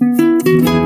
Halo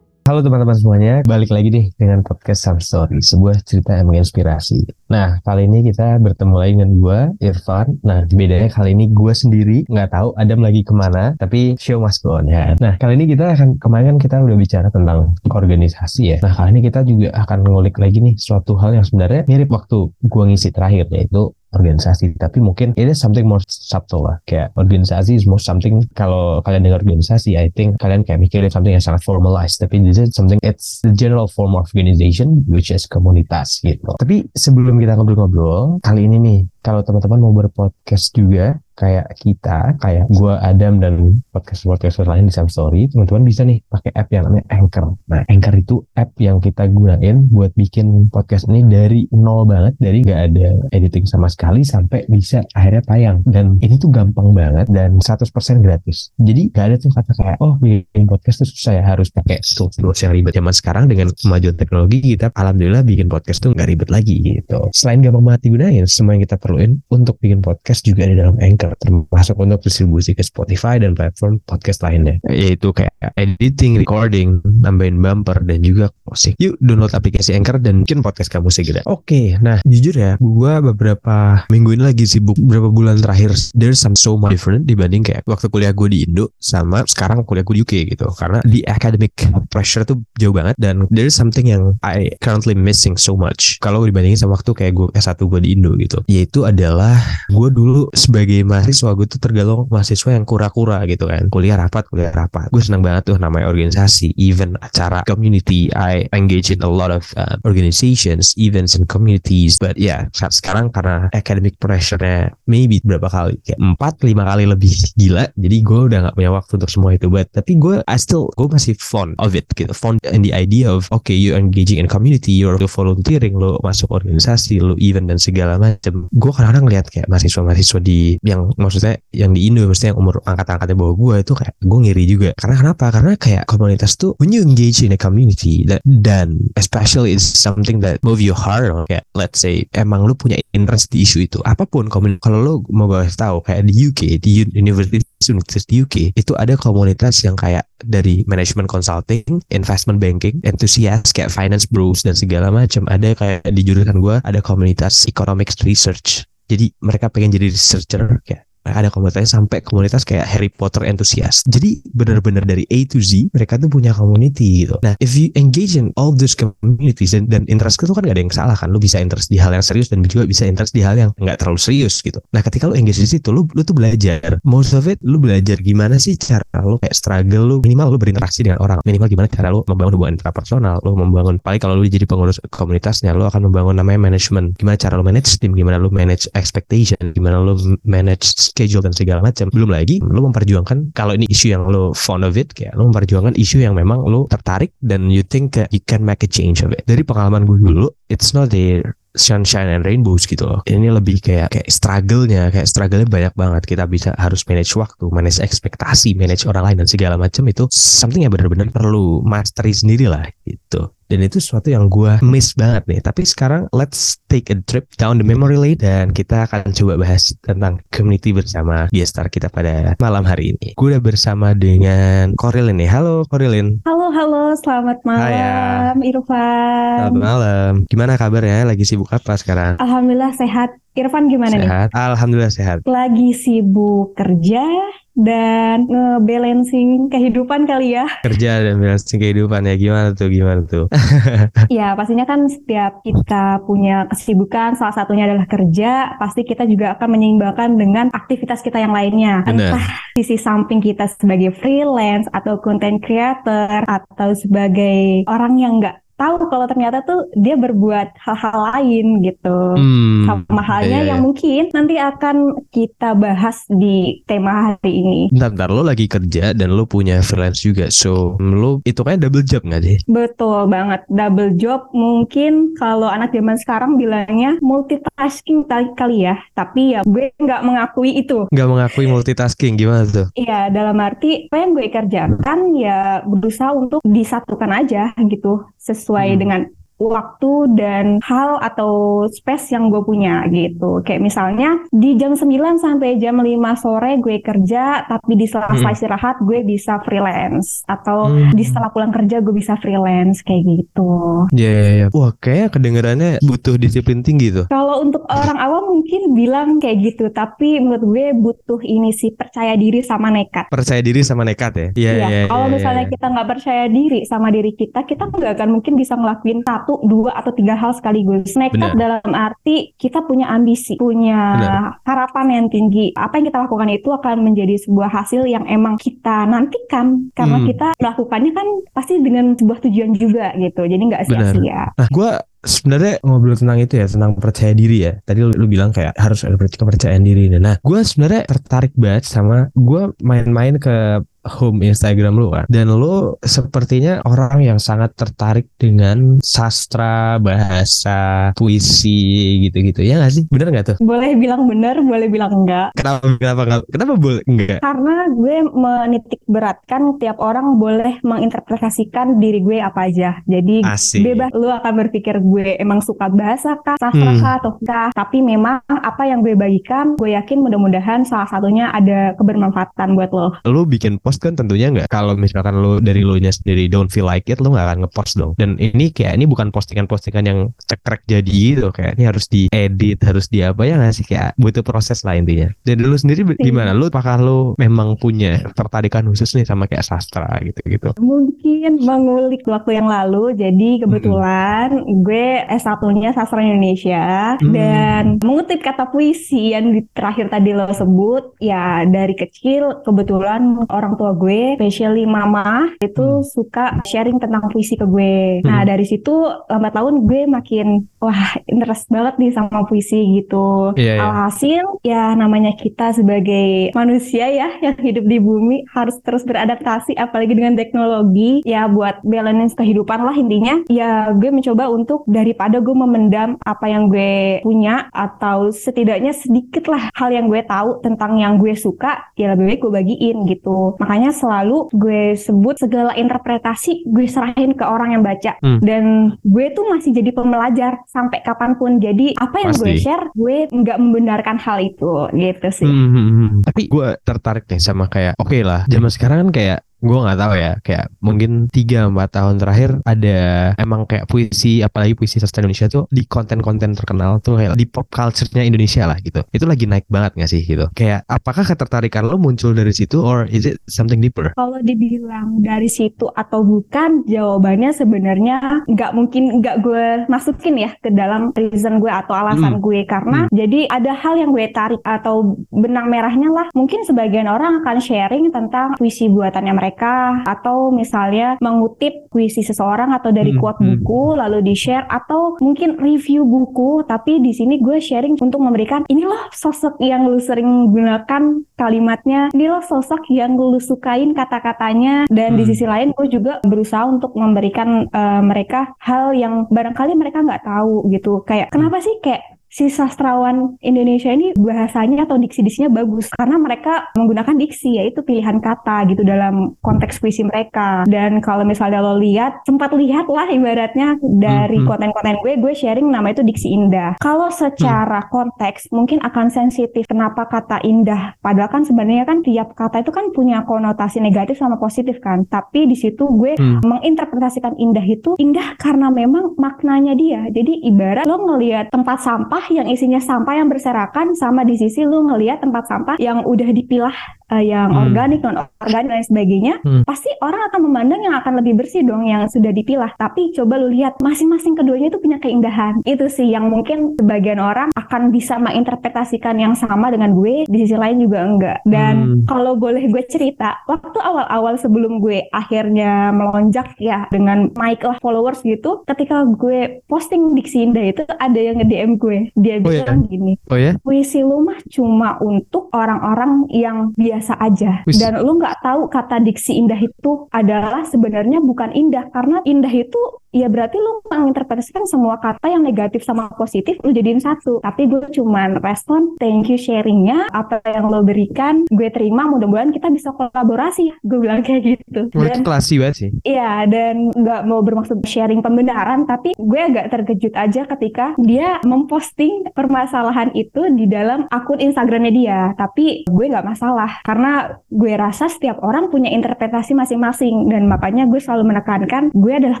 teman-teman semuanya, balik lagi nih dengan podcast Some Story, sebuah cerita yang menginspirasi. Nah, kali ini kita bertemu lagi dengan gue, Irfan. Nah, bedanya kali ini gue sendiri, nggak tahu Adam lagi ke mana, tapi show must go on ya. Nah, kali ini kita akan, kemarin kan kita udah bicara tentang organisasi ya. Nah, kali ini kita juga akan ngulik lagi nih suatu hal yang sebenarnya mirip waktu gue ngisi terakhir, yaitu organisasi tapi mungkin it is something more subtle lah. Kayak organisasi is more something kalau kalian dengar organisasi I think kalian kayak mikirin something yang sangat formalized tapi this is something it's the general form of organization which is komunitas gitu. Tapi sebelum kita ngobrol-ngobrol kali ini nih kalau teman-teman mau berpodcast juga kayak kita, kayak gue Adam dan podcast-podcaster lain di Sam Story, teman-teman bisa nih pakai app yang namanya Anchor. Nah, Anchor itu app yang kita gunain buat bikin podcast ini dari nol banget, dari nggak ada editing sama sekali sampai bisa akhirnya tayang. Dan ini tuh gampang banget dan 100% gratis. Jadi nggak ada tuh kata kayak, oh bikin podcast tuh susah ya harus pakai tools-tools yang ribet. Zaman sekarang dengan kemajuan teknologi kita alhamdulillah bikin podcast tuh nggak ribet lagi gitu. Selain gampang banget digunain, semua yang kita perluin untuk bikin podcast juga di dalam Anchor termasuk untuk distribusi ke Spotify dan platform podcast lainnya yaitu kayak editing, recording, nambahin bumper dan juga closing. Yuk download aplikasi Anchor dan bikin podcast kamu segera. Oke, nah jujur ya, gua beberapa minggu ini lagi sibuk beberapa bulan terakhir there's some so much different dibanding kayak waktu kuliah gue di Indo sama sekarang kuliah gue di UK gitu. Karena di academic pressure tuh jauh banget dan there's something yang I currently missing so much kalau dibandingin sama waktu kayak gue S1 gue di Indo gitu. Yaitu adalah gue dulu sebagai mahasiswa gue tuh tergolong mahasiswa yang kura-kura gitu kan. Kuliah rapat kuliah rapat. Gue senang banget tuh namanya organisasi even acara community. I engage in a lot of uh, organizations events and communities. But yeah, sekarang karena academic pressure-nya maybe berapa kali? Kayak empat lima kali lebih gila. Jadi gue udah gak punya waktu untuk semua itu. But tapi gue I still gue masih fond of it gitu. Fond in the idea of okay you engaging in community you're volunteering lo masuk organisasi lo event dan segala macam gue kadang-kadang ngeliat kayak mahasiswa-mahasiswa di yang maksudnya yang di Indo maksudnya yang umur angkat-angkatnya bawah gue itu kayak gue ngiri juga. Karena kenapa? Karena kayak komunitas tuh when you engage in a community that, dan especially it's something that move your heart kayak let's say emang lu punya interest di isu itu apa pun kalau lu mau gue tahu kayak di UK di university universitas di UK itu ada komunitas yang kayak dari management consulting, investment banking, enthusiast kayak finance bros dan segala macam. Ada kayak di jurusan gue ada komunitas economics research jadi mereka pengen jadi researcher kayak ada komunitasnya sampai komunitas kayak Harry Potter enthusiast. Jadi benar-benar dari A to Z mereka tuh punya community gitu. Nah, if you engage in all those communities dan, dan interest itu kan gak ada yang salah kan. Lu bisa interest di hal yang serius dan juga bisa interest di hal yang nggak terlalu serius gitu. Nah, ketika lu engage di situ, lu lu tuh belajar. Most of it lu belajar gimana sih cara lu kayak struggle lu minimal lu berinteraksi dengan orang. Minimal gimana cara lu membangun hubungan intrapersonal, lu membangun paling kalau lu jadi pengurus komunitasnya, lu akan membangun namanya management. Gimana cara lu manage tim, gimana lu manage expectation, gimana lu manage schedule dan segala macam. Belum lagi lo memperjuangkan kalau ini isu yang lo fond of it kayak lo memperjuangkan isu yang memang lo tertarik dan you think that you can make a change of it. Dari pengalaman gue dulu, it's not the sunshine and rainbows gitu loh. Ini lebih kayak kayak struggle-nya, kayak struggle-nya banyak banget. Kita bisa harus manage waktu, manage ekspektasi, manage orang lain dan segala macam itu something yang benar-benar perlu mastery sendiri lah gitu. Dan itu sesuatu yang gue miss banget nih. Tapi sekarang let's take a trip down the memory lane dan kita akan coba bahas tentang community bersama guest star kita pada malam hari ini. Gue udah bersama dengan Korilin nih. Halo Korilin. Halo halo. Selamat malam Hai, ya. Irfan. Selamat malam. Gimana kabarnya? Lagi sibuk apa sekarang Alhamdulillah sehat Irfan gimana sehat. nih? Alhamdulillah sehat. Lagi sibuk kerja dan nge-balancing kehidupan kali ya. Kerja dan balancing kehidupan ya gimana tuh gimana tuh? ya pastinya kan setiap kita punya kesibukan salah satunya adalah kerja, pasti kita juga akan menyeimbangkan dengan aktivitas kita yang lainnya. Bener. Entah sisi samping kita sebagai freelance atau content creator atau sebagai orang yang nggak tahu kalau ternyata tuh dia berbuat hal-hal lain gitu. Hmm, Sama halnya yeah. yang mungkin nanti akan kita bahas di tema hari ini. Bentar, bentar lo lagi kerja dan lo punya freelance juga. So, lo itu kayak double job nggak sih? Betul banget. Double job mungkin kalau anak zaman sekarang bilangnya multitasking kali ya. Tapi ya gue nggak mengakui itu. Nggak mengakui multitasking gimana tuh? Iya, dalam arti apa yang gue kerjakan ya berusaha untuk disatukan aja gitu sesuai hmm. dengan waktu dan hal atau space yang gue punya gitu. Kayak misalnya di jam 9 sampai jam 5 sore gue kerja, tapi di sela hmm. istirahat gue bisa freelance. Atau hmm. di setelah pulang kerja gue bisa freelance kayak gitu. Iya, yeah, yeah, yeah. wah kayak kedengarannya butuh disiplin tinggi tuh. Kalau untuk orang awam mungkin bilang kayak gitu, tapi menurut gue butuh ini sih percaya diri sama nekat. Percaya diri sama nekat ya? Iya, yeah, yeah, Kalau yeah, misalnya yeah. kita nggak percaya diri sama diri kita, kita nggak akan mungkin bisa ngelakuin satu, dua atau tiga hal sekaligus. Nekat dalam arti kita punya ambisi, punya Bener. harapan yang tinggi. Apa yang kita lakukan itu akan menjadi sebuah hasil yang emang kita nantikan karena hmm. kita melakukannya kan pasti dengan sebuah tujuan juga gitu. Jadi nggak sia-sia. Nah, gue sebenarnya ngobrol tentang itu ya tentang percaya diri ya tadi lu, lu bilang kayak harus ada kepercayaan diri nah gue sebenarnya tertarik banget sama gue main-main ke home Instagram lu kan dan lu sepertinya orang yang sangat tertarik dengan sastra bahasa puisi gitu-gitu. Ya gak sih? Bener gak tuh? Boleh bilang bener boleh bilang enggak. Kenapa kenapa kenapa, kenapa boleh enggak? Karena gue menitik beratkan tiap orang boleh menginterpretasikan diri gue apa aja. Jadi Asik. bebas lu akan berpikir gue emang suka bahasa kah sastra hmm. kah atau kah tapi memang apa yang gue bagikan gue yakin mudah-mudahan salah satunya ada kebermanfaatan buat lo. Lu bikin post kan tentunya nggak kalau misalkan lo dari lo nya sendiri don't feel like it lo nggak akan ngepost dong. Dan ini kayak ini bukan postingan-postingan yang cekrek jadi gitu. Kayak ini harus diedit harus di apa ya nggak sih? Kayak butuh proses lah intinya. Dan lo sendiri iya. gimana? Lo apakah lo memang punya tertarikan khusus nih sama kayak sastra gitu gitu mungkin mengulik waktu yang lalu. Jadi kebetulan hmm. gue S1 nya sastra Indonesia. Hmm. dan mengutip kata puisi yang di terakhir tadi lo sebut ya dari kecil kebetulan orang tua gue, especially mama, itu hmm. suka sharing tentang puisi ke gue. Hmm. Nah dari situ lambat tahun gue makin wah interest banget nih sama puisi gitu. Yeah, yeah. Alhasil ya namanya kita sebagai manusia ya yang hidup di bumi harus terus beradaptasi apalagi dengan teknologi ya buat balance kehidupan lah intinya. Ya gue mencoba untuk daripada gue memendam apa yang gue punya atau setidaknya sedikit lah hal yang gue tahu tentang yang gue suka ya lebih baik gue bagiin gitu. Makanya makanya selalu gue sebut segala interpretasi gue serahin ke orang yang baca hmm. dan gue tuh masih jadi pembelajar sampai kapan pun jadi apa yang Pasti. gue share gue nggak membenarkan hal itu gitu sih hmm, hmm, hmm. tapi gue tertarik nih sama kayak oke okay lah zaman sekarang kan kayak gue nggak tahu ya kayak mungkin tiga empat tahun terakhir ada emang kayak puisi apalagi puisi sastra Indonesia tuh di konten-konten terkenal tuh kayak di pop culture-nya Indonesia lah gitu. Itu lagi naik banget gak sih gitu? Kayak apakah ketertarikan lo muncul dari situ or is it something deeper? Kalau dibilang dari situ atau bukan jawabannya sebenarnya nggak mungkin nggak gue masukin ya ke dalam reason gue atau alasan hmm. gue karena hmm. jadi ada hal yang gue tarik atau benang merahnya lah. Mungkin sebagian orang akan sharing tentang puisi buatannya mereka mereka atau misalnya mengutip puisi seseorang atau dari hmm, quote hmm. buku lalu di share atau mungkin review buku tapi di sini gue sharing untuk memberikan ini loh sosok yang lu sering gunakan kalimatnya ini loh sosok yang lu sukain kata-katanya dan hmm. di sisi lain gue juga berusaha untuk memberikan uh, mereka hal yang barangkali mereka nggak tahu gitu kayak kenapa sih kayak si sastrawan Indonesia ini bahasanya atau diksi-diksinya bagus karena mereka menggunakan diksi yaitu pilihan kata gitu dalam konteks puisi mereka dan kalau misalnya lo lihat sempat lihat lah ibaratnya dari mm-hmm. konten-konten gue gue sharing nama itu diksi indah kalau secara hmm. konteks mungkin akan sensitif kenapa kata indah padahal kan sebenarnya kan tiap kata itu kan punya konotasi negatif sama positif kan tapi di situ gue hmm. menginterpretasikan indah itu indah karena memang maknanya dia jadi ibarat lo ngelihat tempat sampah sampah yang isinya sampah yang berserakan sama di sisi lu ngelihat tempat sampah yang udah dipilah uh, yang Hmm. organik, non organik dan sebagainya, Hmm. pasti orang akan memandang yang akan lebih bersih dong yang sudah dipilah. Tapi coba lu lihat masing-masing keduanya itu punya keindahan. Itu sih yang mungkin sebagian orang akan bisa menginterpretasikan yang sama dengan gue, di sisi lain juga enggak. Dan Hmm. kalau boleh gue cerita, waktu awal-awal sebelum gue akhirnya melonjak ya dengan naik lah followers gitu, ketika gue posting Diksi Indah itu ada yang nge-DM gue. Dia Oh, iya? bilang gini, Oh ya? puisi lu mah cuma untuk orang-orang yang biasa aja. Wis. Dan lu nggak tahu kata diksi indah itu adalah sebenarnya bukan indah karena indah itu ya berarti lu menginterpretasikan semua kata yang negatif sama positif lu jadiin satu. Tapi gue cuman respon thank you sharingnya apa yang lo berikan gue terima mudah-mudahan kita bisa kolaborasi ya. Gue bilang kayak gitu. Wah, Dan itu klasi banget sih. Iya, dan nggak mau bermaksud sharing pembenaran, tapi gue agak terkejut aja ketika dia memposting permasalahan itu di dalam akun Instagramnya dia. Tapi gue nggak masalah, karena gue rasa setiap orang punya interpretasi masing-masing, dan makanya gue selalu menekankan gue adalah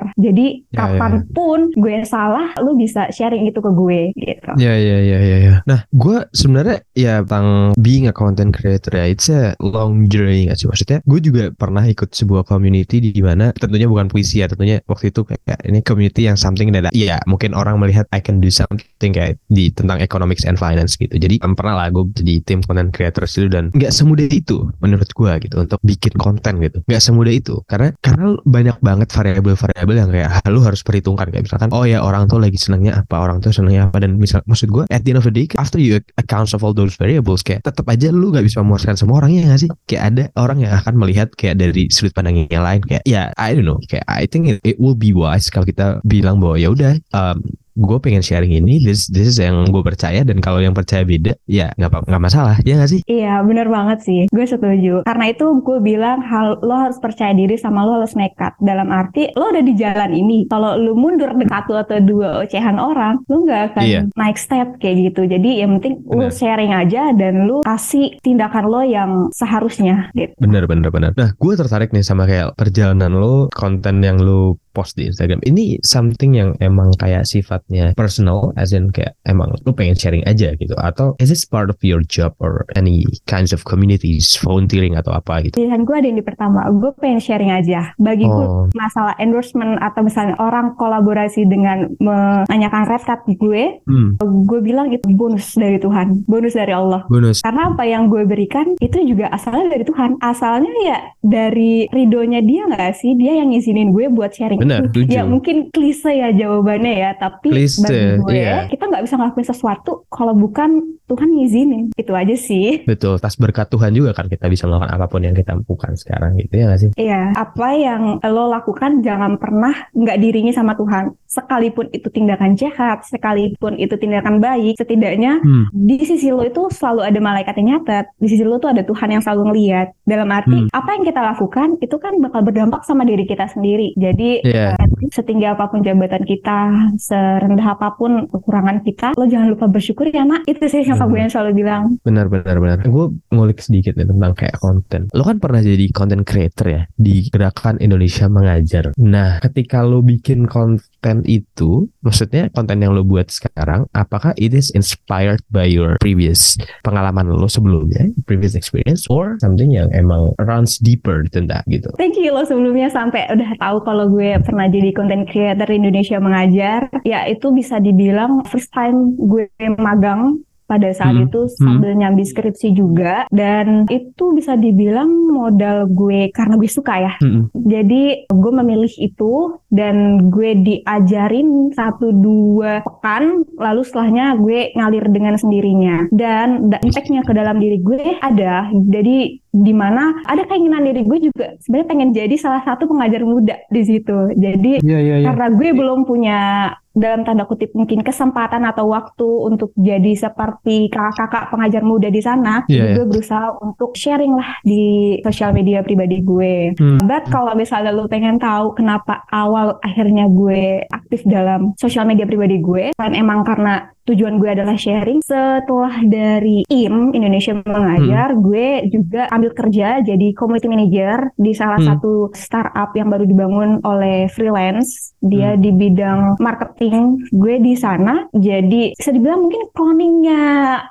pembelajar. Jadi Ya, ya, ya. kapan pun gue salah, lu bisa sharing itu ke gue, gitu. Ya ya ya ya ya. Nah, gue sebenarnya ya tentang being a content creator ya, it's a long journey gak sih maksudnya? Gue juga pernah ikut sebuah community di mana tentunya bukan puisi ya, tentunya waktu itu kayak ini community yang something that ya mungkin orang melihat I can do something kayak di tentang economics and finance gitu. Jadi pernah lah gue di tim content creators itu dan nggak semudah itu menurut gue gitu untuk bikin konten gitu. Nggak semudah itu karena karena banyak banget variabel-variabel yang kayak ah, lu harus perhitungkan kayak misalkan oh ya orang tuh lagi senangnya apa, orang tuh senangnya apa dan misal maksud gue at the end of the day after you accounts of all those variables kayak tetap aja lu nggak bisa memuaskan semua orangnya nggak sih? Kayak ada orang yang akan melihat kayak dari sudut pandang yang lain kayak ya I don't know kayak I think it, it will be wise kalau kita bilang bahwa ya udah um, gue pengen sharing ini this this is yang gue percaya dan kalau yang percaya beda ya nggak apa nggak masalah ya nggak sih Iya, bener banget sih. Gue setuju. Karena itu gue bilang hal lo harus percaya diri sama lo harus nekat. Dalam arti lo udah di jalan ini. Kalau lo mundur dekat satu atau dua ocehan orang, lo nggak akan Iya. naik step kayak gitu. Jadi yang penting lo sharing aja dan lo kasih tindakan lo yang seharusnya gitu. bener bener bener nah gue tertarik nih sama kayak perjalanan lo konten yang lo post di Instagram ini something yang emang kayak sifatnya personal as in kayak emang lo pengen sharing aja gitu atau is this part of your job or any kinds of communities volunteering atau apa gitu Pilihan gue ada yang di pertama, gue pengen sharing aja. Bagi gue oh masalah endorsement atau misalnya orang kolaborasi dengan menanyakan red card di gue, hmm, gue bilang itu bonus dari Tuhan, bonus dari Allah. bonus Karena apa yang gue berikan itu juga asalnya dari Tuhan. Asalnya ya dari ridonya dia nggak sih? Dia yang ngizinin gue buat sharing Benar, itu. setuju. Ya mungkin klise ya jawabannya ya. Tapi Klise, bagi gue iya. kita nggak bisa ngelakuin sesuatu kalau bukan Tuhan ngizinin. Itu aja sih. betul tas berkat Tuhan juga kan kita bisa melakukan apa pun yang kita lakukan sekarang gitu ya nggak sih Iya, apa yang lo lakukan jangan pernah nggak diringi sama Tuhan. Sekalipun itu tindakan jahat, sekalipun itu tindakan baik, setidaknya hmm. di sisi lo itu selalu ada malaikat yang nyatet. Di sisi lo tuh ada Tuhan yang selalu ngeliat. Dalam arti Hmm. apa yang kita lakukan itu kan bakal berdampak sama diri kita sendiri. Jadi Iya. eh, setinggi apa pun jabatan kita, serendah apa pun kekurangan kita, lo jangan lupa bersyukur ya nak. Itu sih yang Hmm. gue yang selalu bilang. Benar benar benar. Gue ngulik sedikit nih tentang kayak konten. Lo kan pernah jadi content creator ya di gerakan Indonesia mengajar. Nah, ketika lo bikin konten itu, maksudnya konten yang lo buat sekarang, apakah it is inspired by your previous pengalaman lo sebelumnya, previous experience, or something yang emang runs deeper than that gitu? Thank you lo sebelumnya sampai udah tahu kalau gue pernah jadi content creator Indonesia mengajar. Ya itu bisa dibilang first time gue magang pada saat Hmm, itu sambil nyambi skripsi juga. Dan itu bisa dibilang modal gue karena gue suka ya. Mm-mm. jadi gue memilih itu dan gue diajarin satu dua pekan lalu setelahnya gue ngalir dengan sendirinya. Dan da- impactnya ke dalam diri gue ada jadi di mana ada keinginan diri gue juga sebenarnya pengen jadi salah satu pengajar muda di situ jadi Iya iya karena gue belum punya dalam tanda kutip mungkin kesempatan atau waktu untuk jadi seperti kakak-kakak pengajar muda di sana, jadi iya. gue berusaha untuk sharing lah di sosial media pribadi gue. Hmm. But kalau misalnya lu pengen tahu kenapa awal akhirnya gue aktif dalam sosial media pribadi gue, selain emang karena tujuan gue adalah sharing. Setelah dari IM Indonesia Mengajar, hmm. gue juga ambil kerja jadi community manager di salah hmm. satu startup yang baru dibangun oleh freelance. Dia hmm. di bidang marketing. Gue di sana jadi bisa dibilang mungkin cloningnya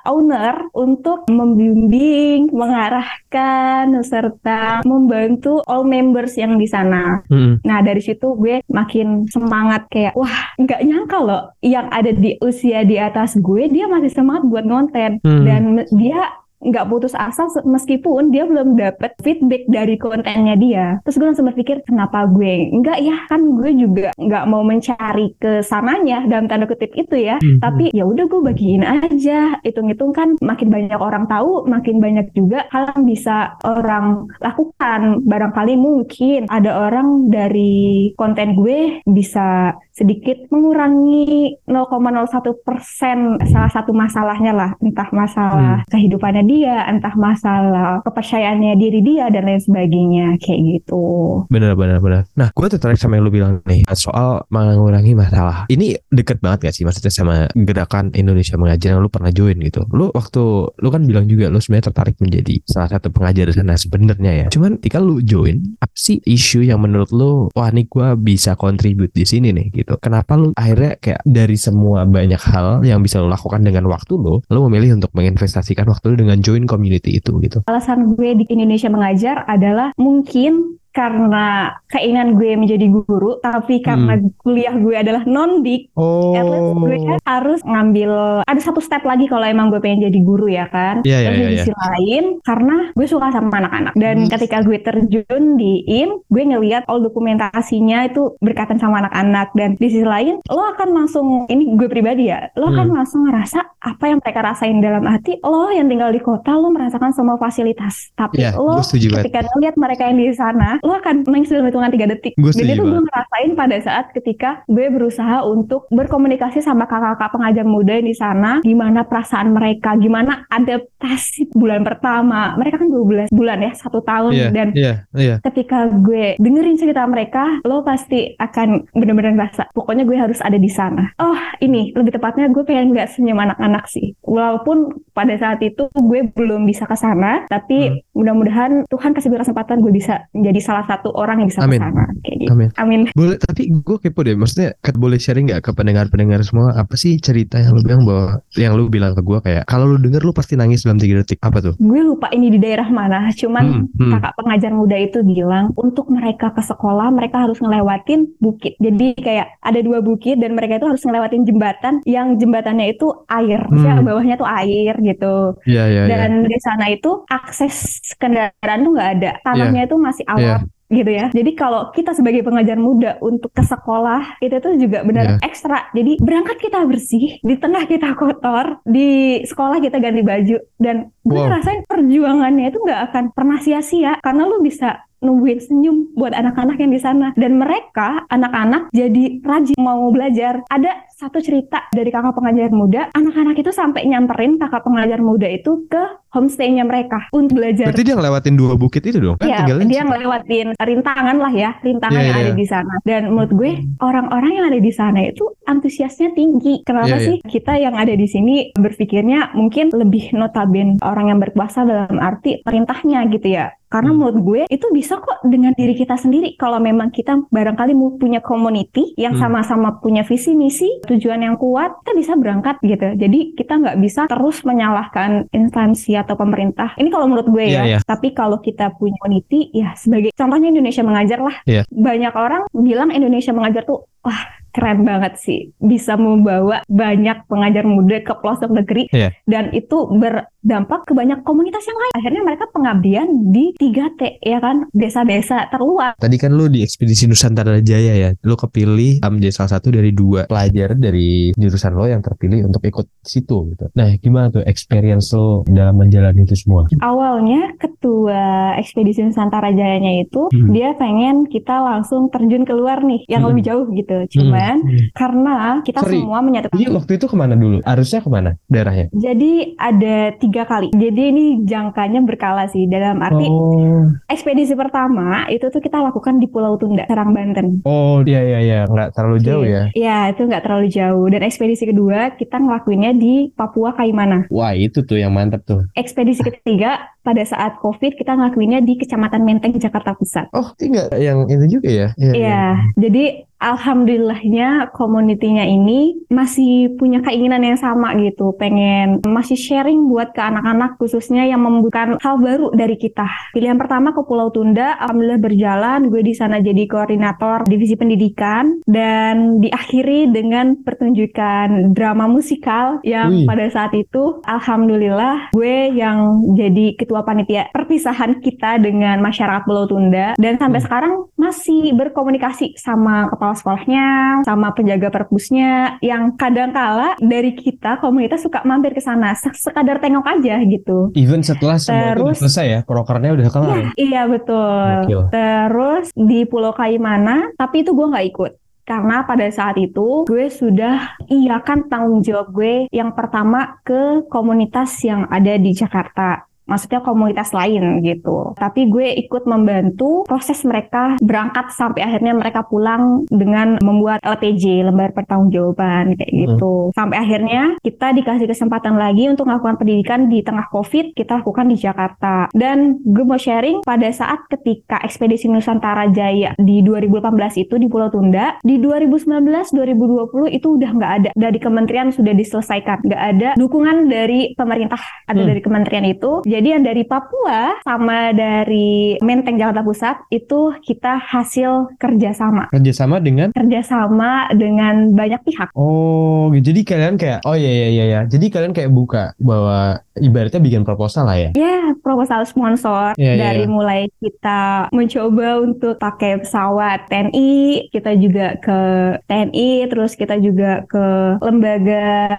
owner untuk membimbing, mengarahkan serta membantu all members yang di sana. Hmm. Nah dari situ gue makin semangat kayak wah nggak nyangka loh yang ada di usia di atas gue dia masih semangat buat ngonten hmm. dan dia nggak putus asa meskipun dia belum dapet feedback dari kontennya dia. Terus gue langsung berpikir kenapa gue enggak ya kan gue juga nggak mau mencari ke sananya dalam tanda kutip itu ya. Hmm. Tapi ya udah gue bagiin aja. Hitung-hitung kan makin banyak orang tahu, makin banyak juga hal yang bisa orang lakukan. Barangkali mungkin ada orang dari konten gue bisa sedikit mengurangi 0,01 persen salah satu masalahnya lah, entah masalah hmm. kehidupannya dia, entah masalah kepercayaannya diri dia dan lain sebagainya kayak gitu. Bener bener bener. Nah, gue tertarik sama yang lu bilang nih soal mengurangi masalah. Ini deket banget gak sih maksudnya sama gerakan Indonesia mengajar yang lu pernah join gitu. Lu waktu lu kan bilang juga lu sebenarnya tertarik menjadi salah satu pengajar di sana sebenarnya ya. Cuman ketika lu join, apa sih isu yang menurut lu wah nih gue bisa kontribut di sini nih gitu gitu. Kenapa lu akhirnya kayak dari semua banyak hal yang bisa lu lakukan dengan waktu lu, lu memilih untuk menginvestasikan waktu lu dengan join community itu gitu. Alasan gue di Indonesia mengajar adalah mungkin karena keinginan gue menjadi guru, tapi karena hmm. kuliah gue adalah non dik, oh. at least gue harus ngambil ada satu step lagi kalau emang gue pengen jadi guru ya kan. Yeah, yeah, Terus yeah, di iya. sisi yeah. lain, karena gue suka sama anak-anak dan hmm. ketika gue terjun di IM, gue ngeliat all dokumentasinya itu berkaitan sama anak-anak dan di sisi lain, lo akan langsung ini gue pribadi ya, lo hmm. akan langsung ngerasa apa yang mereka rasain dalam hati. Lo yang tinggal di kota, lo merasakan semua fasilitas, tapi yeah, lo ketika ngeliat mereka yang di sana lo akan nangis dalam hitungan tiga detik. Gua Dan itu gue ngerasain pada saat ketika gue berusaha untuk berkomunikasi sama kakak-kakak pengajar muda di sana, gimana perasaan mereka, gimana adaptasi bulan pertama. Mereka kan 12 bulan ya, satu tahun. Yeah, Dan yeah, yeah. ketika gue dengerin cerita mereka, lo pasti akan bener-bener ngerasa, pokoknya gue harus ada di sana. Oh ini, lebih tepatnya gue pengen nggak senyum anak-anak sih. Walaupun pada saat itu gue belum bisa ke sana, tapi hmm. mudah-mudahan Tuhan kasih kesempatan gue bisa menjadi salah satu orang yang bisa Amin. ke sana kayak gitu. Amin. Amin. Boleh tapi gue kepo deh, maksudnya boleh sharing nggak ke pendengar-pendengar semua apa sih cerita yang lu bilang bahwa yang lu bilang ke gue kayak kalau lu denger lu pasti nangis dalam tiga detik apa tuh? Gue lupa ini di daerah mana, cuman hmm, hmm. kakak pengajar muda itu bilang untuk mereka ke sekolah mereka harus ngelewatin bukit. Jadi kayak ada dua bukit dan mereka itu harus ngelewatin jembatan yang jembatannya itu air, hmm. bawahnya tuh air gitu. Yeah, yeah, iya. dan yeah. di sana itu akses kendaraan tuh nggak ada, tanahnya yeah. itu masih awal. Yeah gitu ya. Jadi kalau kita sebagai pengajar muda untuk ke sekolah itu tuh juga benar yeah. ekstra. Jadi berangkat kita bersih, di tengah kita kotor, di sekolah kita ganti baju dan gue wow. ngerasain perjuangannya itu nggak akan pernah sia-sia karena lu bisa nungguin senyum buat anak-anak yang di sana dan mereka anak-anak jadi rajin mau belajar ada satu cerita dari kakak pengajar muda anak-anak itu sampai nyamperin kakak pengajar muda itu ke homestaynya mereka untuk belajar berarti dia ngelewatin dua bukit itu dong kan ya, dia ngelewatin rintangan lah ya rintangan yeah, yang yeah. ada iya. di sana dan menurut gue orang-orang yang ada di sana itu antusiasnya tinggi kenapa yeah, sih yeah. kita yang ada di sini berpikirnya mungkin lebih notabene orang yang berkuasa dalam arti perintahnya gitu ya karena hmm. menurut gue itu bisa kok dengan diri kita sendiri kalau memang kita barangkali punya community yang hmm. sama-sama punya visi misi tujuan yang kuat kita bisa berangkat gitu. Jadi kita nggak bisa terus menyalahkan instansi atau pemerintah. Ini kalau menurut gue yeah, ya. Yeah. Tapi kalau kita punya community ya sebagai contohnya Indonesia mengajar lah. Yeah. Banyak orang bilang Indonesia mengajar tuh wah keren banget sih bisa membawa banyak pengajar muda ke pelosok negeri yeah. dan itu berdampak ke banyak komunitas yang lain. Akhirnya mereka pengabdian di 3T ya kan desa-desa terluar. Tadi kan lu di ekspedisi Nusantara Jaya ya, lu kepilih menjadi salah satu dari dua pelajar dari jurusan lo yang terpilih untuk ikut situ gitu. Nah gimana tuh experience lo dalam menjalani itu semua? Awalnya ketua ekspedisi Nusantara Jayanya itu hmm. dia pengen kita langsung terjun keluar nih yang hmm. lebih jauh gitu. Cuma bulan Hmm. karena kita Sorry. semua menyatukan. Jadi waktu itu ke mana dulu? Harusnya ke mana daerahnya? Jadi ada tiga kali. Jadi ini jangkanya berkala sih. Dalam arti Oh, ekspedisi pertama itu tuh kita lakukan di Pulau Tunda, Serang Banten. oh iya iya iya, nggak terlalu jauh ya. Iya, itu nggak terlalu jauh. Dan ekspedisi kedua kita ngelakuinnya di Papua Kaimana. Wah itu tuh yang mantap tuh. Ekspedisi ketiga pada saat COVID kita ngelakuinnya di Kecamatan Menteng, Jakarta Pusat. Oh, ini nggak yang itu juga ya? Iya. Iya, jadi alhamdulillahnya komunitinya ini masih punya keinginan yang sama gitu, pengen masih sharing buat ke anak-anak khususnya yang membutuhkan hal baru dari kita. Pilihan pertama ke Pulau Tunda, alhamdulillah berjalan, gue di sana jadi koordinator divisi pendidikan dan diakhiri dengan pertunjukan drama musikal yang Wih. pada saat itu alhamdulillah gue yang jadi ketua panitia perpisahan kita dengan masyarakat Pulau Tunda dan sampai Hmm. sekarang masih berkomunikasi sama kepala sekolahnya, sama penjaga perpusnya yang kadang-kala dari kita komunitas suka mampir ke sana se- sekadar tengok aja gitu. Even setelah semua itu Terus- selesai ya, prokernya udah kelar ya. Iya betul. Gokil. Terus di Pulau Kaimana, tapi itu gue nggak ikut. Karena pada saat itu gue sudah iakan tanggung jawab gue yang pertama ke komunitas yang ada di Jakarta. Maksudnya komunitas lain gitu. Tapi gue ikut membantu proses mereka berangkat sampai akhirnya mereka pulang dengan membuat LPJ, lembar pertanggungjawaban kayak Hmm. gitu. Sampai akhirnya kita dikasih kesempatan lagi untuk melakukan pendidikan di tengah COVID, kita lakukan di Jakarta. Dan gue mau sharing pada saat ketika ekspedisi Nusantara Jaya di 2018 itu di Pulau Tunda, di 2019-2020 itu udah nggak ada dari kementerian sudah diselesaikan, nggak ada dukungan dari pemerintah ada Hmm. dari kementerian itu. Jadi yang dari Papua sama dari Menteng Jakarta Pusat itu kita hasil kerjasama, Kerjasama dengan kerjasama dengan banyak pihak. Oh, jadi kalian kayak oh iya iya iya ya. Jadi kalian kayak buka bahwa ibaratnya bikin proposal lah ya. Ya, proposal sponsor Iya, iya, dari iya. mulai kita mencoba untuk pakai pesawat TNI, kita juga ke TNI, terus kita juga ke lembaga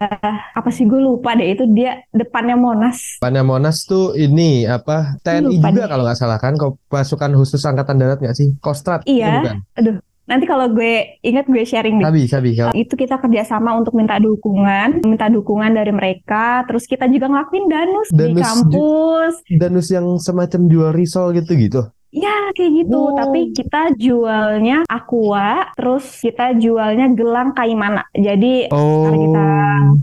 apa sih gue lupa deh itu dia depannya Monas. Depannya Monas tuh ini apa TNI Lupa juga deh. kalau nggak salah kan pasukan khusus angkatan darat nggak sih? Kostrat itu Iya. bukan? Nanti kalau gue ingat gue sharing deh. Sabi sabi kalau Itu kita kerjasama untuk minta dukungan, minta dukungan dari mereka. Terus kita juga ngelakuin danus, di Danus ju- kampus. danus yang semacam jual risol gitu gitu. Ya kayak gitu, Oh. tapi kita jualnya aqua, terus kita jualnya gelang kaimana. Jadi Oh. Kita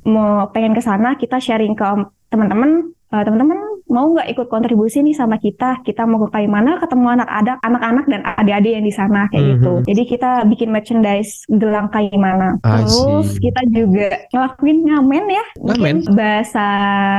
mau pengen ke sana, kita sharing ke teman-teman, eh, teman-teman mau nggak ikut kontribusi nih sama kita? Kita mau ke Kaimana, ketemu anak-anak, anak-anak dan adik-adik yang di sana kayak Mhm. gitu. Jadi kita bikin merchandise gelang Kaimana. Terus kita juga ngelakuin ngamen ya. Mungkin Ngamen? bahasa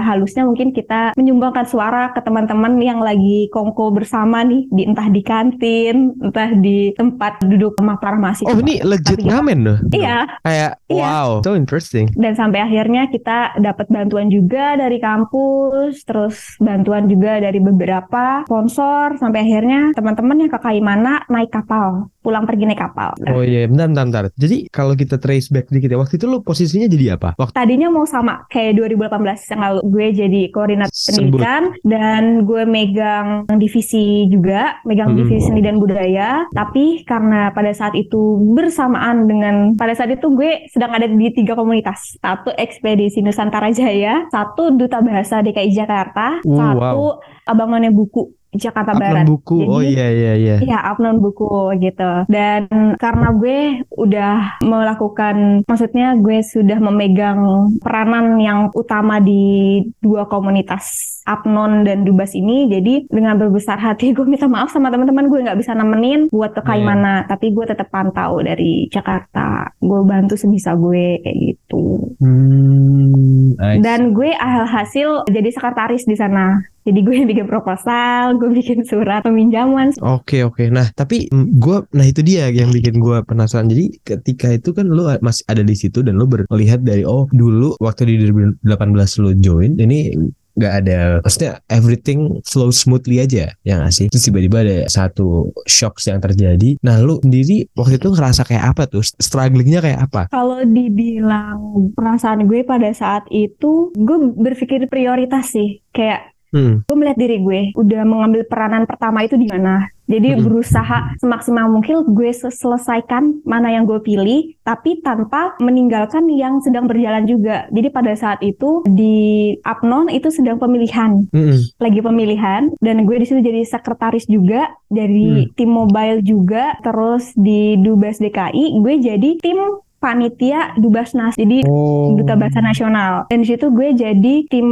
halusnya mungkin kita menyumbangkan suara ke teman-teman yang lagi kongko bersama nih, di entah di kantin, entah di tempat duduk rumah para mahasiswa. Oh ini legit Tapi ngamen loh. Iya, Kayak Iya. wow, so interesting. dan sampai akhirnya kita dapat bantuan juga dari kampus, terus bantuan juga dari beberapa sponsor, sampai akhirnya teman-teman yang ke Kaimana naik kapal, pulang pergi naik kapal. Oh iya, bentar, bentar, bentar. Jadi kalau kita trace back dikit ya, waktu itu lu posisinya jadi apa? Waktu Tadinya mau sama kayak 2018 yang lalu, gue jadi koordinator Sebut. pendidikan dan gue megang divisi juga, megang Hmm. divisi seni dan budaya. Tapi karena pada saat itu bersamaan dengan pada saat itu gue sedang ada di tiga komunitas, satu ekspedisi Nusantara Jaya, satu duta bahasa DKI Jakarta, Uh, satu abang none buku Jakarta Upload Barat. buku. Jadi- oh iya iya iya. Iya, upload buku gitu. Dan karena gue udah melakukan, maksudnya gue sudah memegang peranan yang utama di dua komunitas Apnon dan Dubas ini, jadi dengan berbesar hati gue minta maaf sama teman-teman gue nggak bisa nemenin buat ke Iya. Kaimana, tapi gue tetap pantau dari Jakarta. Gue bantu sebisa gue kayak gitu. Hmm, see. Dan gue alhasil jadi sekretaris di sana. Jadi gue bikin proposal, gue bikin surat peminjaman, Oke oke. Nah tapi mm, gua, nah itu dia yang bikin gua penasaran. Jadi ketika itu kan lu masih ada di situ dan lu melihat dari oh dulu waktu di 2018 lu join ini nggak ada maksudnya everything flow smoothly aja ya nggak sih terus tiba-tiba ada satu shocks yang terjadi nah lu sendiri waktu itu ngerasa kayak apa tuh strugglingnya kayak apa Kalau dibilang perasaan gue pada saat itu, gue berpikir prioritas sih. Kayak Hmm. gue melihat diri gue udah mengambil peranan pertama itu di mana. Jadi Hmm. berusaha semaksimal mungkin gue se- selesaikan mana yang gue pilih, tapi tanpa meninggalkan yang sedang berjalan juga. Jadi pada saat itu di Apnon itu sedang pemilihan, Mm-mm. lagi pemilihan, dan gue di situ jadi sekretaris juga, dari Hmm. tim mobile juga, terus di Dubes DKI gue jadi tim panitia Dubasnas. Jadi Oh. duta bahasa nasional dan di situ gue jadi tim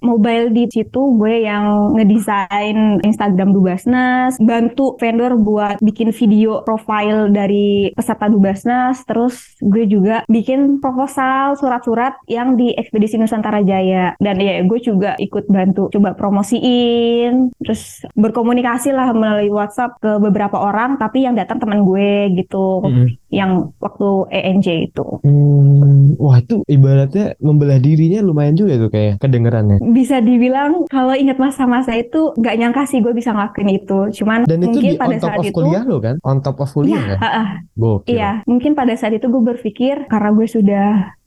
mobile di situ gue yang ngedesain Instagram Dubasnas bantu vendor buat bikin video profile dari peserta Dubasnas terus gue juga bikin proposal surat-surat yang di ekspedisi Nusantara Jaya dan ya gue juga ikut bantu coba promosiin terus berkomunikasi lah melalui WhatsApp ke beberapa orang tapi yang datang teman gue gitu Mm-mm. Yang waktu ENJ itu Hmm, wah itu ibaratnya membelah dirinya lumayan juga tuh kayak kedengerannya. bisa dibilang kalau ingat masa-masa itu nggak nyangka sih gue bisa ngelakuin itu cuman Dan itu mungkin di pada on top saat of itu kuliah lo kan? On top of kuliah Iya, kan? ah, Gokil. iya mungkin pada saat itu gue berpikir karena gue sudah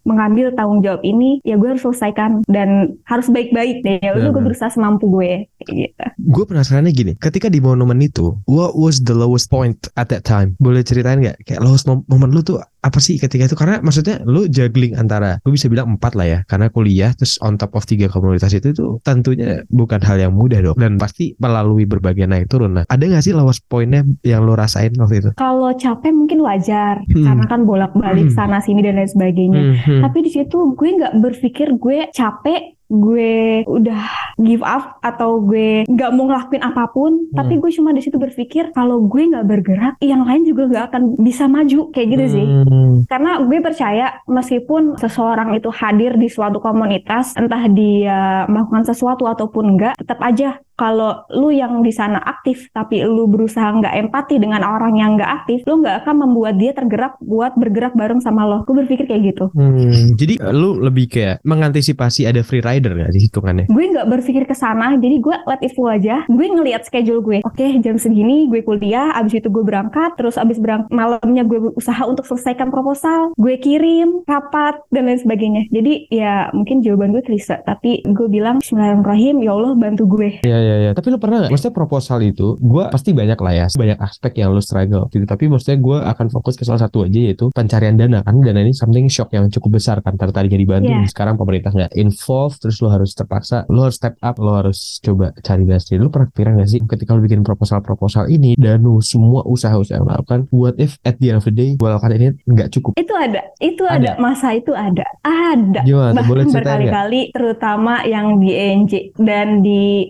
mengambil tanggung jawab ini ya gue harus selesaikan dan harus baik-baik deh ya udah gue berusaha semampu gue kayak gitu Gue penasarannya gini, ketika di momen itu, what was the lowest point at that time? Boleh ceritain nggak? Kayak lowest mom- momen lu tuh apa sih ketika itu? Karena maksudnya lu juggling antara, gue bisa bilang empat lah ya, karena kuliah terus on top of tiga komunitas itu tuh tentunya bukan hal yang mudah dong, dan pasti melalui berbagai naik turun. Nah, ada nggak sih lowest pointnya yang lu rasain waktu itu? kalau capek mungkin wajar Hmm. karena kan bolak-balik Hmm. sana sini dan lain sebagainya Hmm, hmm. Tapi di situ gue nggak berpikir gue capek, gue udah give up atau gue nggak mau ngelakuin apa pun. Hmm. Tapi gue cuma di situ berpikir kalau gue nggak bergerak, yang lain juga nggak akan bisa maju kayak gitu sih. Hmm. Karena gue percaya meskipun seseorang itu hadir di suatu komunitas, entah dia melakukan sesuatu ataupun enggak, tetap aja kalau lu yang di sana aktif tapi lu berusaha nggak empati dengan orang yang nggak aktif, lu nggak akan membuat dia tergerak buat bergerak bareng sama lo. Gue berpikir kayak gitu. Hmm, jadi eh, lu lebih kayak mengantisipasi ada free rider nggak di hitungannya? gue nggak berpikir ke sana jadi gue let it flow aja gue ngelihat schedule gue oke jam segini gue kuliah abis itu gue berangkat terus abis berangkat malamnya gue usaha untuk selesaikan proposal gue kirim rapat dan lain sebagainya jadi ya mungkin jawaban gue klise tapi gue bilang Bismillahirrahmanirrahim ya Allah bantu gue Iya iya iya. Tapi lu pernah nggak? Maksudnya proposal itu, gue pasti banyak lah ya, banyak aspek yang lu struggle gitu. Tapi maksudnya gue akan fokus ke salah satu aja yaitu pencarian dana kan. Dana ini something shock yang cukup besar kan. Tadi tadinya dibantu, Iya. sekarang pemerintah nggak involve, terus lu harus terpaksa, lu harus step up, lu harus coba cari dana sendiri. Lu pernah kepikiran nggak sih ketika lu bikin proposal-proposal ini, danu semua usaha-usaha yang lakukan, what if at the end of the day gue lakukan ini nggak cukup? itu ada itu Ada. ada, masa itu ada ada Gimana? bahkan Boleh berkali-kali terutama yang di ENJ dan di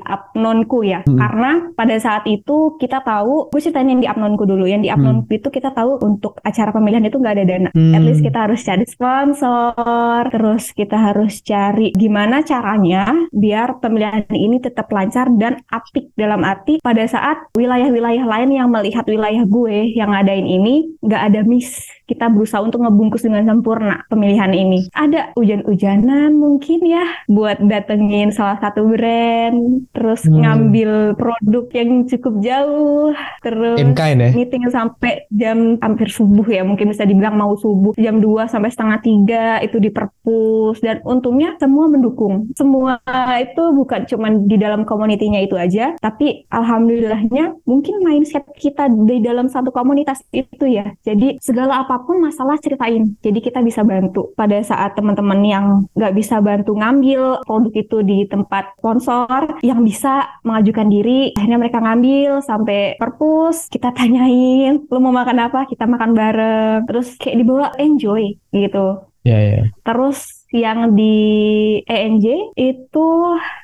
apnonku ya. Hmm. karena pada saat itu kita tahu gue ceritain yang di apnonku dulu. Yang di apnonku itu kita tahu untuk acara pemilihan itu nggak ada dana. Hmm. at least kita harus cari sponsor terus kita harus cari gimana caranya biar pemilihan ini tetap lancar dan apik. Dalam arti pada saat wilayah-wilayah lain yang melihat wilayah gue yang ngadain ini nggak ada miss kita berusaha untuk ngebungkus dengan sempurna pemilihan ini. Ada hujan-hujanan mungkin ya buat datengin salah satu brand, terus Hmm. ngambil produk yang cukup jauh, terus In kind ya? meeting sampai jam hampir subuh ya mungkin bisa dibilang mau subuh jam 2 sampai setengah tiga itu di perpus dan untungnya semua mendukung semua itu bukan cuma di dalam komunitinya itu aja tapi alhamdulillahnya mungkin mindset kita di dalam satu komunitas itu ya jadi segala apa pun masalah ceritain. Jadi kita bisa bantu. Pada saat teman-teman yang nggak bisa bantu ngambil produk itu di tempat sponsor yang bisa mengajukan diri akhirnya mereka ngambil sampai perpus kita tanyain lu mau makan apa? Kita makan bareng. Terus kayak dibawa enjoy gitu. Iya iya. Terus yang di ENJ itu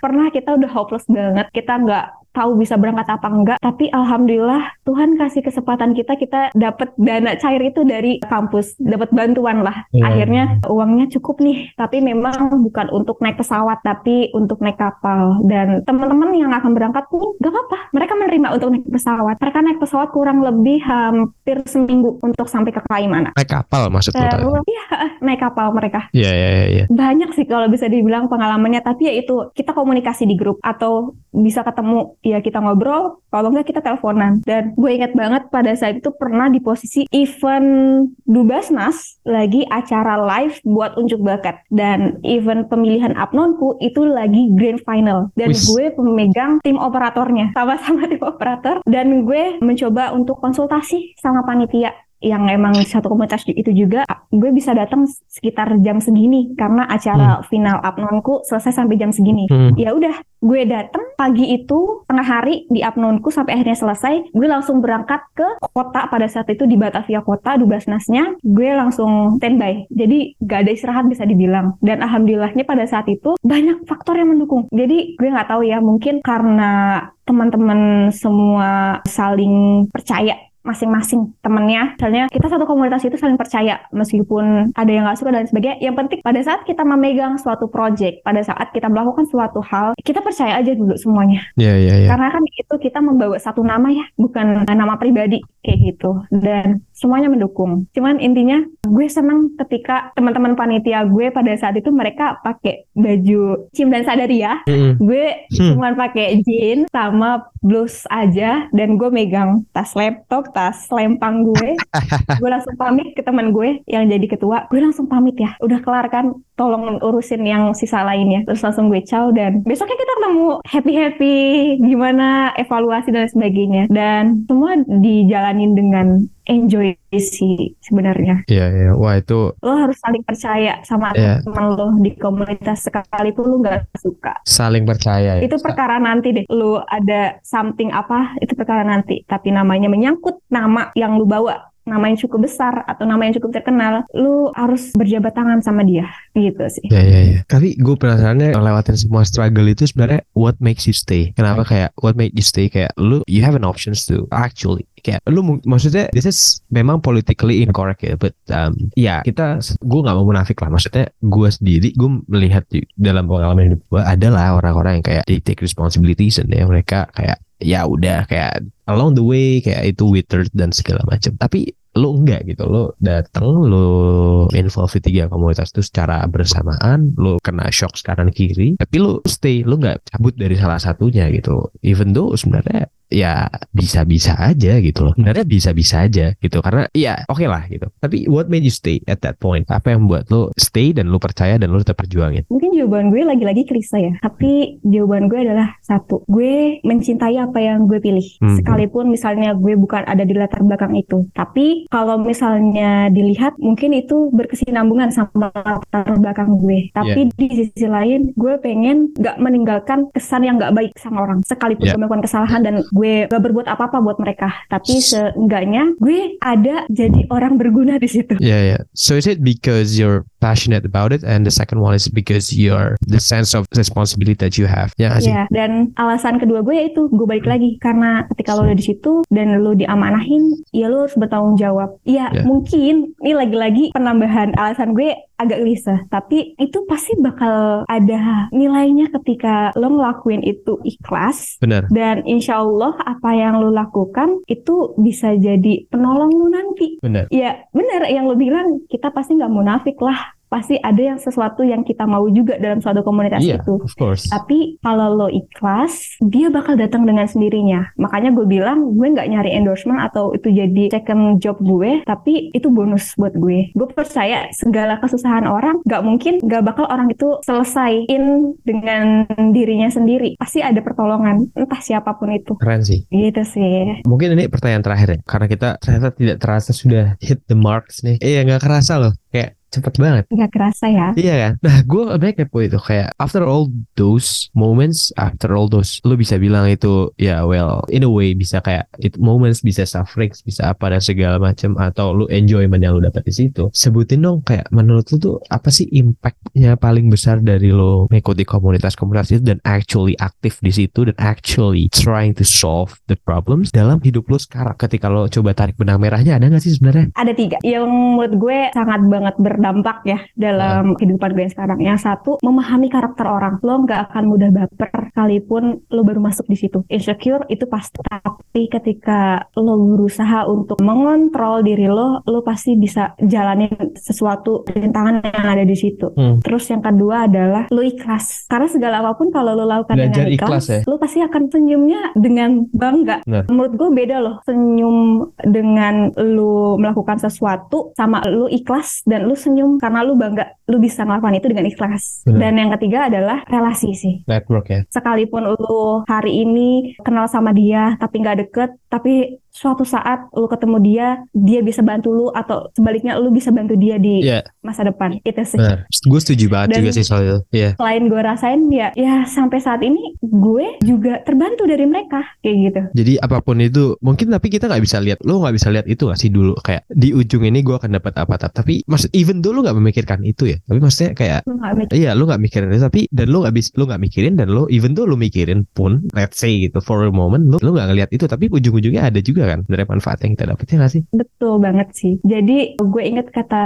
pernah kita udah hopeless banget, kita nggak tahu bisa berangkat apa enggak, tapi alhamdulillah Tuhan kasih kesempatan kita, kita dapat dana cair itu dari kampus, dapat bantuan lah. Iya. Akhirnya uangnya cukup nih, tapi memang bukan untuk naik pesawat, tapi untuk naik kapal. Dan teman-teman yang akan berangkat pun nggak apa-apa, mereka menerima untuk naik pesawat. Mereka naik pesawat kurang lebih hampir seminggu untuk sampai ke Kalimantan. Naik kapal maksud lu tadi? Terus, iya, naik kapal mereka. Iya iya iya. iya. Banyak sih kalau bisa dibilang pengalamannya, tapi ya itu kita komunikasi di grup atau bisa ketemu, ya kita ngobrol, kalau enggak kita teleponan. Dan gue ingat banget pada saat itu pernah di posisi event Dubasnas lagi acara live buat unjuk bakat dan event pemilihan apnonku itu lagi grand final dan Wis. gue pemegang tim operatornya sama-sama tim operator dan gue mencoba untuk konsultasi sama panitia yang emang satu komunitas itu juga gue bisa datang sekitar jam segini karena acara final apnonku selesai sampai jam segini. Hmm. ya udah gue datang pagi itu tengah hari di apnonku sampai akhirnya selesai gue langsung berangkat ke kota pada saat itu di Batavia kota Dubasnasnya gue langsung standby. Jadi gak ada istirahat bisa dibilang. Dan alhamdulillahnya pada saat itu banyak faktor yang mendukung. Jadi gue nggak tahu ya mungkin karena teman-teman semua saling percaya masing-masing temennya. Misalnya kita satu komunitas itu saling percaya meskipun ada yang nggak suka dan sebagainya. Yang penting pada saat kita memegang suatu project, pada saat kita melakukan suatu hal, kita percaya aja dulu semuanya. Iya iya iya. Karena kan itu kita membawa satu nama ya, bukan nama pribadi kayak gitu. Dan semuanya mendukung. Cuman intinya gue senang ketika teman-teman panitia gue pada saat itu mereka pakai baju Cim dan Sadaria Mm-mm. gue Hmm. cuman pakai jeans sama blus aja dan gue megang tas laptop tas lempang gue gue langsung pamit ke teman gue yang jadi ketua gue langsung pamit ya udah kelar kan tolong urusin yang sisa lainnya terus langsung gue ciao dan besoknya kita ketemu happy happy gimana evaluasi dan sebagainya dan semua dijalanin dengan enjoy sih sebenarnya Iya iya. Wah itu lo harus saling percaya sama Iya. teman lo di komunitas sekalipun lo nggak suka saling percaya. ya. itu perkara nanti deh lu ada something apa itu perkara nanti tapi namanya menyangkut nama yang lu bawa nama yang cukup besar atau nama yang cukup terkenal lu harus berjabat tangan sama dia. Gitu sih. Ya ya ya. Tapi gue penasarannya lewatin semua struggle itu sebenarnya what makes you stay? Kenapa kayak what make you stay? Kayak lu you have an options to actually. Kayak lu maksudnya this is memang politically incorrect ya but um, ya kita gue nggak mau munafik lah. Maksudnya gue sendiri gue melihat di, dalam pengalaman hidup gue adalah orang-orang yang kayak they take responsibilities dan ya mereka kayak ya udah kayak along the way kayak itu withered dan segala macam tapi lu enggak gitu lu dateng lu involve di tiga komunitas itu secara bersamaan lu kena shock kanan kiri tapi lu stay lu nggak cabut dari salah satunya gitu. Even though sebenarnya ya bisa-bisa aja gitu loh. Sebenarnya bisa-bisa aja gitu karena ya oke lah gitu. Tapi what made you stay at that point? Apa yang membuat lu stay dan lu percaya dan lu tetap perjuangin? Mungkin jawaban gue lagi-lagi klise ya tapi jawaban gue adalah satu gue mencintai apa yang gue pilih. Hmm. sekalipun misalnya gue bukan ada di latar belakang itu tapi kalau misalnya dilihat mungkin itu berkesinambungan sama latar belakang gue. Tapi di sisi lain gue pengen gak meninggalkan kesan yang gak baik sama orang sekalipun Yeah. gue melakukan kesalahan dan gue gak berbuat apa-apa buat mereka tapi seenggaknya gue ada jadi orang berguna di situ Yeah, yeah. So is it because you're passionate about it, and the second one is because you're the sense of responsibility that you have? Ya sih? Iya, dan alasan kedua gue yaitu gue balik lagi karena ketika lo udah di situ dan lo diamanahin, ya lo harus bertanggung jawab. Iya, Iya. mungkin ini lagi-lagi penambahan alasan gue agak gelisah, tapi itu pasti bakal ada nilainya ketika lo ngelakuin itu ikhlas Benar. dan insya Allah apa yang lo lakukan itu bisa jadi penolong lo nanti. Benar. Ya bener yang lo bilang kita pasti nggak munafik lah. Pasti ada yang sesuatu yang kita mau juga dalam suatu komunitas Iya, itu. of course. Tapi kalau lo ikhlas, dia bakal datang dengan sendirinya. Makanya gue bilang gue nggak nyari endorsement atau itu jadi second job gue, tapi itu bonus buat gue. Gue percaya segala kesusahan orang nggak mungkin nggak bakal orang itu selesaiin dengan dirinya sendiri. Pasti ada pertolongan, entah siapa pun itu. Keren sih. Gitu sih. Mungkin ini pertanyaan terakhir ya, karena kita ternyata tidak terasa sudah hit the marks nih. Iya, nggak kerasa loh. Kayak cepet banget. Nggak kerasa ya. Iya kan? Nah, gue banyak kepo itu kayak after all those moments, after all those, lu bisa bilang itu ya well, in a way bisa kayak itu moments bisa suffering, bisa apa dan segala macam atau lu enjoyment yang lu dapat di situ. Sebutin dong kayak menurut lu tuh apa sih impactnya paling besar dari lo mengikuti komunitas-komunitas itu dan actually aktif di situ dan actually trying to solve the problems dalam hidup lu sekarang. Ketika lo coba tarik benang merahnya ada nggak sih sebenarnya? Ada tiga yang menurut gue sangat banget berdampak ya dalam kehidupan gue sekarang. Yang satu, memahami karakter orang. Lo nggak akan mudah baper sekalipun lo baru masuk di situ. Insecure itu pasti. Tapi ketika lo berusaha untuk mengontrol diri lo, lo pasti bisa jalanin sesuatu rintangan yang ada di situ. Hmm. Terus yang kedua adalah lo ikhlas. Karena segala apa pun kalau lo lakukan Belajar dengan ikhlas, ikhlas ya? lo pasti akan senyumnya dengan bangga. Benar. Menurut gue beda loh, senyum dengan lo melakukan sesuatu sama lo ikhlas dan lo senyum karena lo bangga, lo bisa melakukan itu dengan ikhlas. Benar. Dan yang ketiga adalah relasi sih Network ya. sekalipun lu hari ini kenal sama dia tapi nggak deket tapi suatu saat lu ketemu dia dia bisa bantu lu atau sebaliknya lu bisa bantu dia di Iya. masa depan itu sih Benar. Gue setuju banget Dan- juga sih soal itu. Iya. selain gue rasain ya ya sampai saat ini gue juga terbantu dari mereka kayak gitu Jadi apa pun itu mungkin tapi kita nggak bisa lihat lo nggak bisa lihat itu nggak sih dulu kayak di ujung ini gue akan dapat apa tapi maksud even dulu nggak memikirkan itu ya tapi maksudnya kayak lu Iya, lu nggak mikirin itu, tapi dan lu nggak bisa, lu nggak mikirin dan lu even tuh lu mikirin pun, let's say gitu, for a moment, lu lu nggak ngeliat itu, tapi ujung-ujungnya ada juga kan dari manfaat yang kita dapetin nggak sih? betul banget sih jadi gue inget kata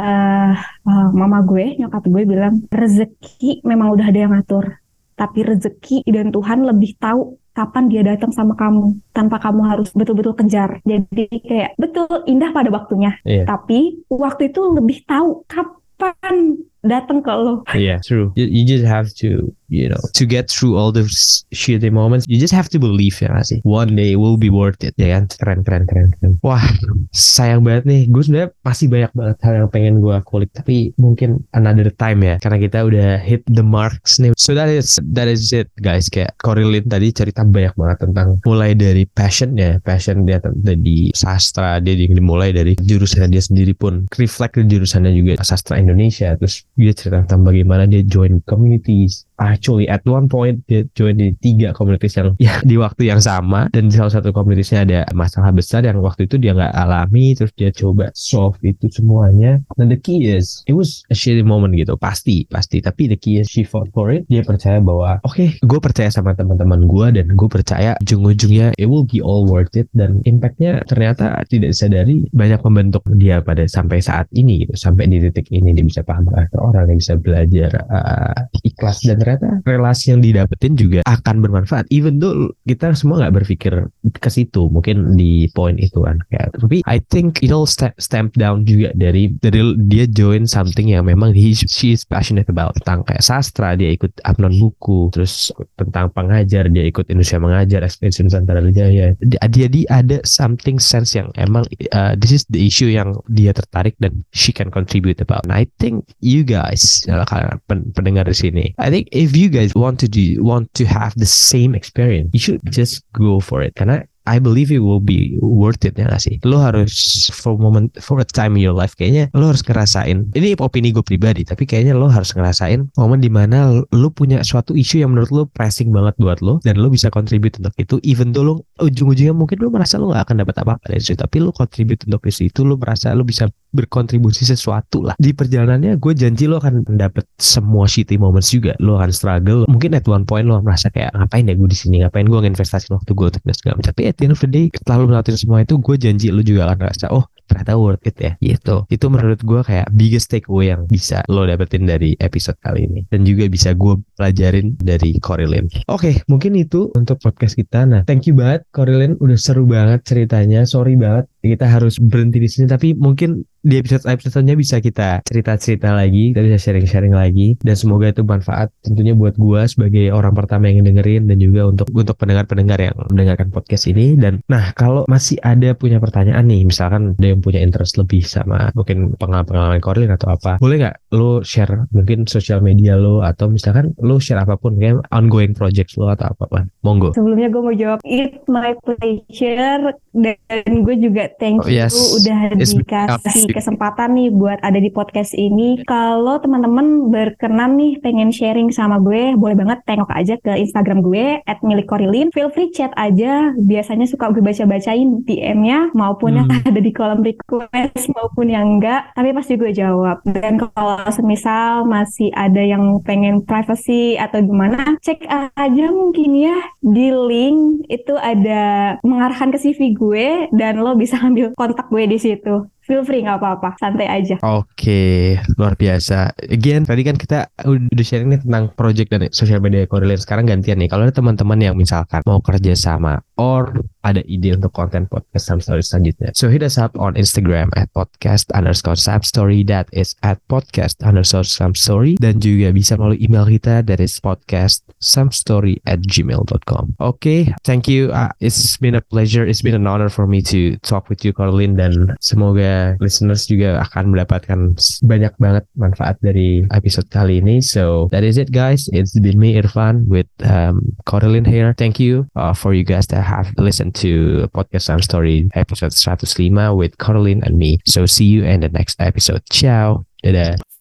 uh, mama gue nyokap gue bilang rezeki memang udah ada yang ngatur tapi rezeki dan Tuhan lebih tahu kapan dia datang sama kamu tanpa kamu harus betul-betul kejar. Jadi kayak betul indah pada waktunya. Iya. Tapi waktu itu lebih tahu kapan datang ke lo. Iya, true. You, you just have to, you know, to get through all those shitty moments, you just have to believe ya nggak sih? One day it will be worth it, ya kan? Keren, keren, keren, keren. Wah, sayang banget nih. Gue sebenarnya masih banyak banget hal yang pengen gue kulik, tapi mungkin another time ya, karena kita udah hit the marks nih. So that is that is it, guys. Kayak Corilin tadi cerita banyak banget tentang mulai dari passionnya, passion dia di sastra, dia dimulai dari jurusannya dia sendiri pun reflect ke jurusannya juga sastra Indonesia, terus dia cerita tentang bagaimana dia join communities. Actually, at one point dia join di tiga communities yang ya di waktu yang sama dan di salah satu communitiesnya ada masalah besar yang waktu itu dia nggak alami, terus dia coba solve itu semuanya. Dan the key is, it was a shitty moment gitu, pasti, pasti. Tapi the key is she fought for it. Dia percaya bahwa, oke, gue percaya sama teman-teman gue dan gue percaya ujung-ujungnya it will be all worth it dan impactnya ternyata tidak disadari banyak membentuk dia pada sampai saat ini gitu, sampai di titik ini dia bisa paham karakter orang, dia bisa belajar uh, ikhlas dan ternyata relasi yang didapetin juga akan bermanfaat. Even though kita semua nggak berpikir ke situ, mungkin di poin itu kan. Kayak, tapi I think it all sta- stamp down juga dari dari dia join something yang memang he she is passionate about tentang kayak sastra dia ikut Apnon buku terus tentang pengajar dia ikut Indonesia mengajar ekspedisi Nusantara Jaya dia dia ada something sense yang emang uh, this is the issue yang dia tertarik dan she can contribute about and I think you guys adalah kalian pen- pendengar di sini I think if you guys want to do want to have the same experience you should just go for it. Karena I believe it will be worth it ya gak sih? Lo harus for moment for a time in your life kayaknya lo harus ngerasain. Ini opini gue pribadi, tapi kayaknya lo harus ngerasain momen di mana lo punya suatu isu yang menurut lo pressing banget buat lo dan lo bisa contribute untuk itu. Even though lo ujung-ujungnya mungkin lo merasa lo gak akan dapat apa-apa dari situ, tapi lo contribute untuk isu itu, lo merasa lo bisa berkontribusi sesuatu lah. Di perjalanannya gue janji lo akan dapet semua shitty moments juga. Lo akan struggle. Mungkin at one point lo merasa kayak ngapain ya gue di sini, ngapain gue nginvestasiin waktu gue untuk segala macam. Tapi at day, setelah lo melakukan semua itu, gue janji lo juga akan ngerasa, oh ternyata worth it ya. Gitu. Itu menurut gue kayak biggest takeaway yang bisa lo dapetin dari episode kali ini. Dan juga bisa gue pelajarin dari Corilin oke mungkin itu untuk podcast kita. Nah thank you banget Corilin udah seru banget ceritanya. Sorry banget kita harus berhenti di sini tapi mungkin di episode episodenya bisa kita cerita-cerita lagi kita bisa sharing-sharing lagi dan semoga itu bermanfaat tentunya buat gue sebagai orang pertama yang dengerin dan juga untuk untuk pendengar-pendengar yang mendengarkan podcast ini. Dan nah kalau masih ada punya pertanyaan nih misalkan ada yang punya interest lebih sama mungkin pengalaman-pengalaman Corlin atau apa boleh nggak lo share mungkin sosial media lo atau misalkan lo share apa pun kayak ongoing projects lo atau apa monggo. Sebelumnya gue mau jawab it's my pleasure dan gue juga thank Oh, you yes. udah It's- dikasih kesempatan nih buat ada di podcast ini. Kalau teman-teman berkenan nih pengen sharing sama gue, boleh banget tengok aja ke Instagram gue @milikkorilin. Feel free chat aja. Biasanya suka gue baca-bacain DM-nya maupun yang Hmm. ada di kolom request maupun yang enggak, tapi pasti gue jawab. Dan kalau semisal masih ada yang pengen privacy atau gimana, cek aja mungkin ya di link itu ada mengarahkan ke CV gue dan lo bisa ambil kontak gue di situ. Feel free nggak apa-apa, santai aja. Oke, luar biasa. Again, tadi kan kita udah sharing nih tentang project dan sosial media Corelin. Sekarang gantian nih. Kalau ada teman-teman yang misalkan mau kerja sama or ada ide untuk konten podcast Sam Story selanjutnya. So hit us up on Instagram at podcast underscore Sam Story that is at podcast underscore Sam Story dan juga bisa melalui email kita that is podcast samstory at gmail.com. Oke, okay, thank you. Uh, it's been a pleasure. It's been an honor for me to talk with you, Caroline, dan semoga listeners juga akan mendapatkan banyak banget manfaat dari episode kali ini. So that is it, guys. It's been me, Irfan, with um, Caroline here. Thank you uh, for you guys that have listened to Podcast Sam Story episode 105 with Caroline and me. So see you in the next episode. Ciao. Dadah.